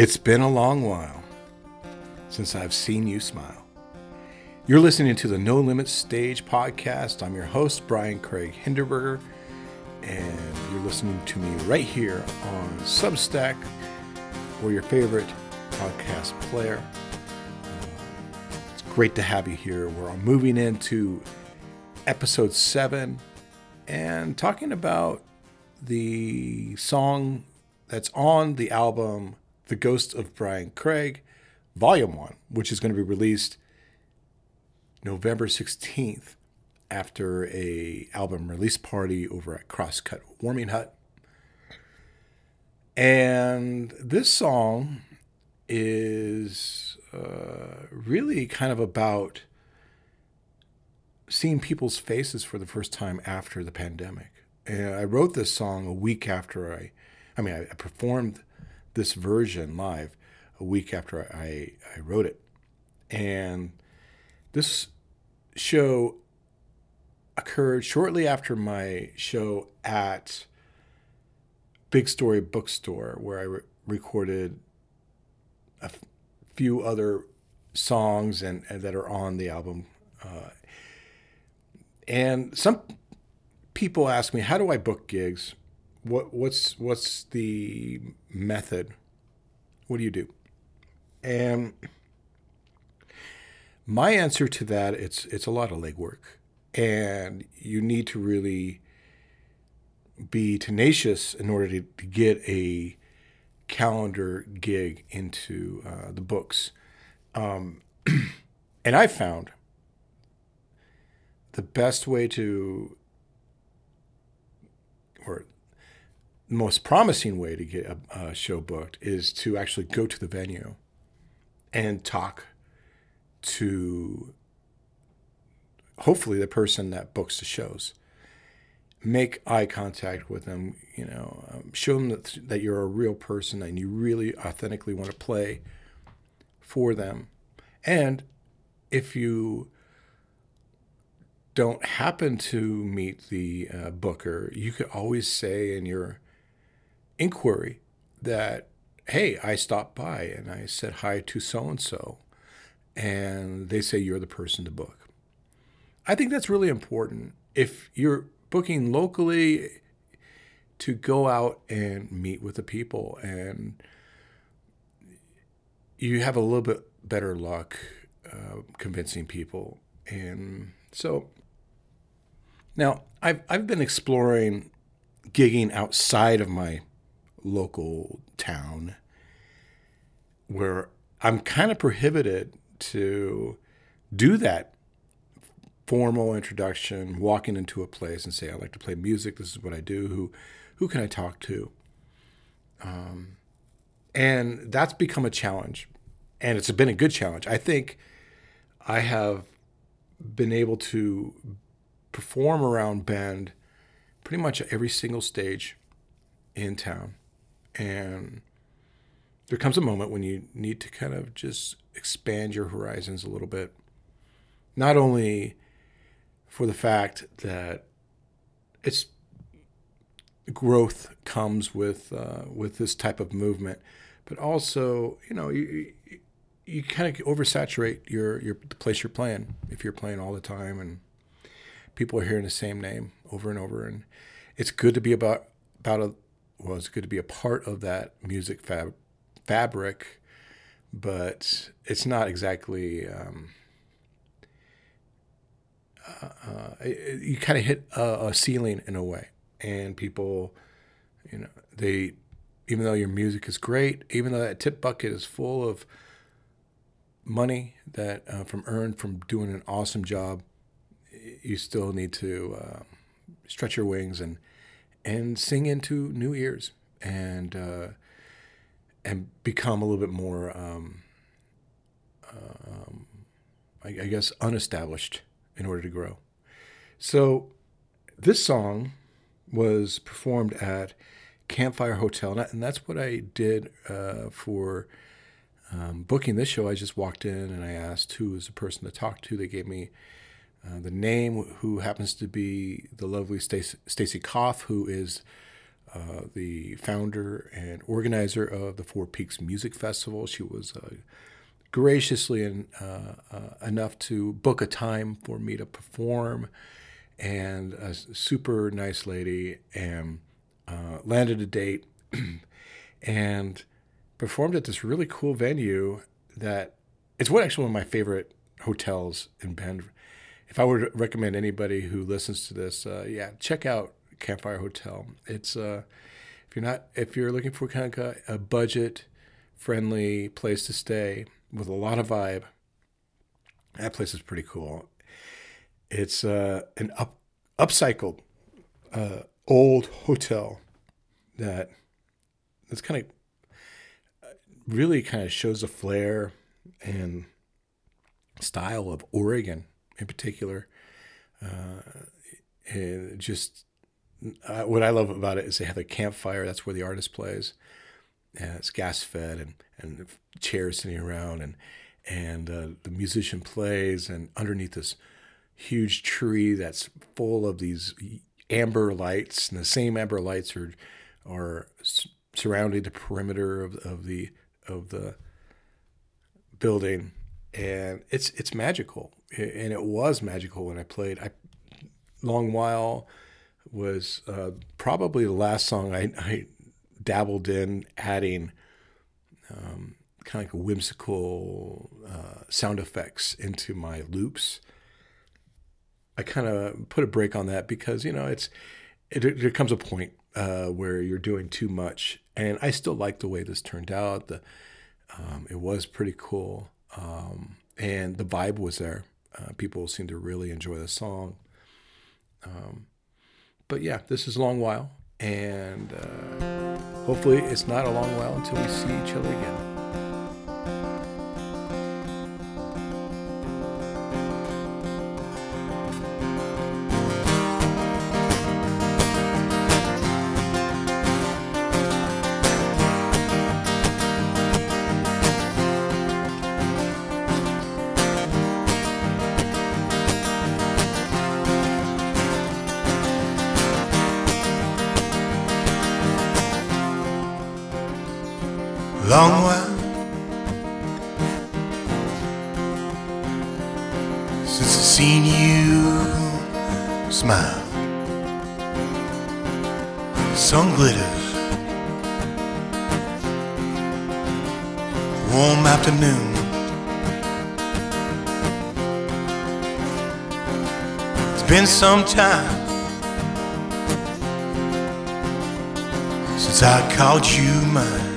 It's been a long while since I've seen you smile. You're listening to the No Limits Stage podcast. I'm your host, Brian Craig Hinderberger, and you're listening to me right here on Substack or your favorite podcast player. It's great to have you here. We're moving into episode seven and talking about the song that's on the album the Ghost of Brian Craig, Volume 1, which is going to be released November 16th after a album release party over at Crosscut Warming Hut. And this song is uh, really kind of about seeing people's faces for the first time after the pandemic. And I wrote this song a week after I, I mean, I, I performed this version live a week after I, I wrote it. And this show occurred shortly after my show at Big Story Bookstore, where I re- recorded a f- few other songs and, and, that are on the album. Uh, and some people ask me, how do I book gigs? What what's what's the method? What do you do? And my answer to that it's it's a lot of legwork, and you need to really be tenacious in order to, to get a calendar gig into uh, the books. Um, and I found the best way to, or most promising way to get a, a, show booked is to actually go to the venue and talk to hopefully the person that books the shows. Make eye contact with them you know um, show them that, that you're a real person and you really authentically want to play for them. And if you don't happen to meet the uh, booker you could always say in your inquiry that, hey, I stopped by and I said hi to so and so, and they say you're the person to book. I think that's really important. If you're booking locally, to go out and meet with the people, and you have a little bit better luck uh, convincing people. And so now I've, I've been exploring gigging outside of my local town where I'm kind of prohibited to do that formal introduction, walking into a place and say, I like to play music, this is what I do, who who can I talk to? Um, and that's become a challenge. And it's been a good challenge. I think I have been able to perform around Bend pretty much every single stage in town. And there comes a moment when you need to kind of just expand your horizons a little bit. Not only for the fact that it's growth comes with uh, with this type of movement, but also you know you you kind of oversaturate your your the place you're playing if you're playing all the time and people are hearing the same name over and over and it's good to be about about a it's good to be a part of that music fab- fabric, but it's not exactly. Um, uh, uh, you kind of hit a, a, ceiling in a way, and people, you know, they, even though your music is great, even though that tip bucket is full of money that uh, from earned from doing an awesome job, you still need to uh, stretch your wings and and sing into new ears and uh, and become a little bit more, um, um, I, I guess, unestablished in order to grow. So this song was performed at Campfire Hotel, and that's what I did uh, for um, booking this show. I just walked in and I asked who was the person to talk to. They gave me uh, the name, who happens to be the lovely Stacy Koff, who is uh, the founder and organizer of the Four Peaks Music Festival. She was uh, graciously in, uh, uh, enough to book a time for me to perform, and a super nice lady, and landed a date, and performed at this really cool venue that it's what actually one of my favorite hotels in Bend. If I were to recommend anybody who listens to this, uh, yeah, check out Campfire Hotel. It's uh, if you're not if you're looking for kind of a budget friendly place to stay with a lot of vibe, that place is pretty cool. It's uh, an up upcycled uh, old hotel that that's kind of really kind of shows the flair and style of Oregon in particular. Uh, just uh, what I love about it is they have a campfire. That's where the artist plays. And it's gas fed and, and chairs sitting around and and uh, the musician plays and underneath this huge tree that's full of these amber lights and the same amber lights are are surrounding the perimeter of, of the of the building and it's it's magical and it was magical when I played I long while was uh, probably the last song I, I dabbled in adding um, kind of like whimsical uh, sound effects into my loops. I kind of put a break on that because you know it's it, there comes a point uh, where you're doing too much, and I still like the way this turned out. The um, it was pretty cool, um, and the vibe was there. Uh, people seemed to really enjoy the song. Um, but yeah, this is a long while, and uh, hopefully it's not a long while until we see each other again. Long while since I've seen you smile. Sun glitters, warm afternoon. It's been some time since I called you mine.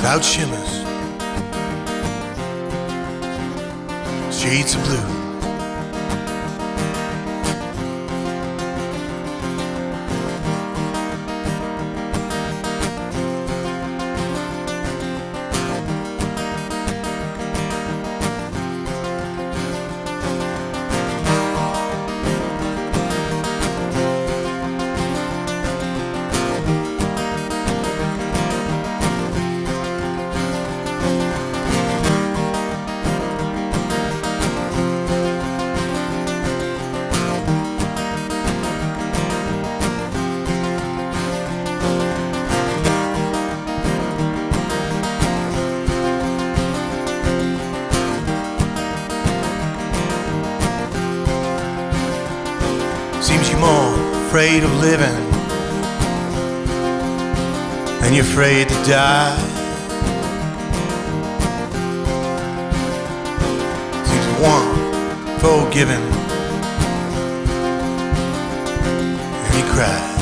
Cloud shimmers, shades of blue. Afraid of living and you're afraid to die. Seems you want forgiving and you cry.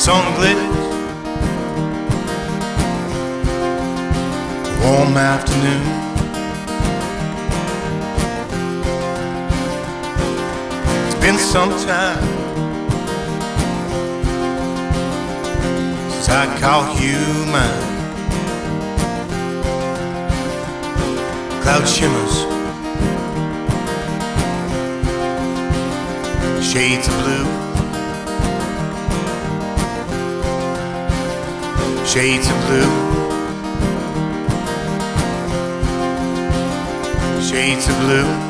Sun glitters, warm afternoon. It's been some time since I caught you mine. Cloud shimmers, shades of blue, shades of blue, shades of blue.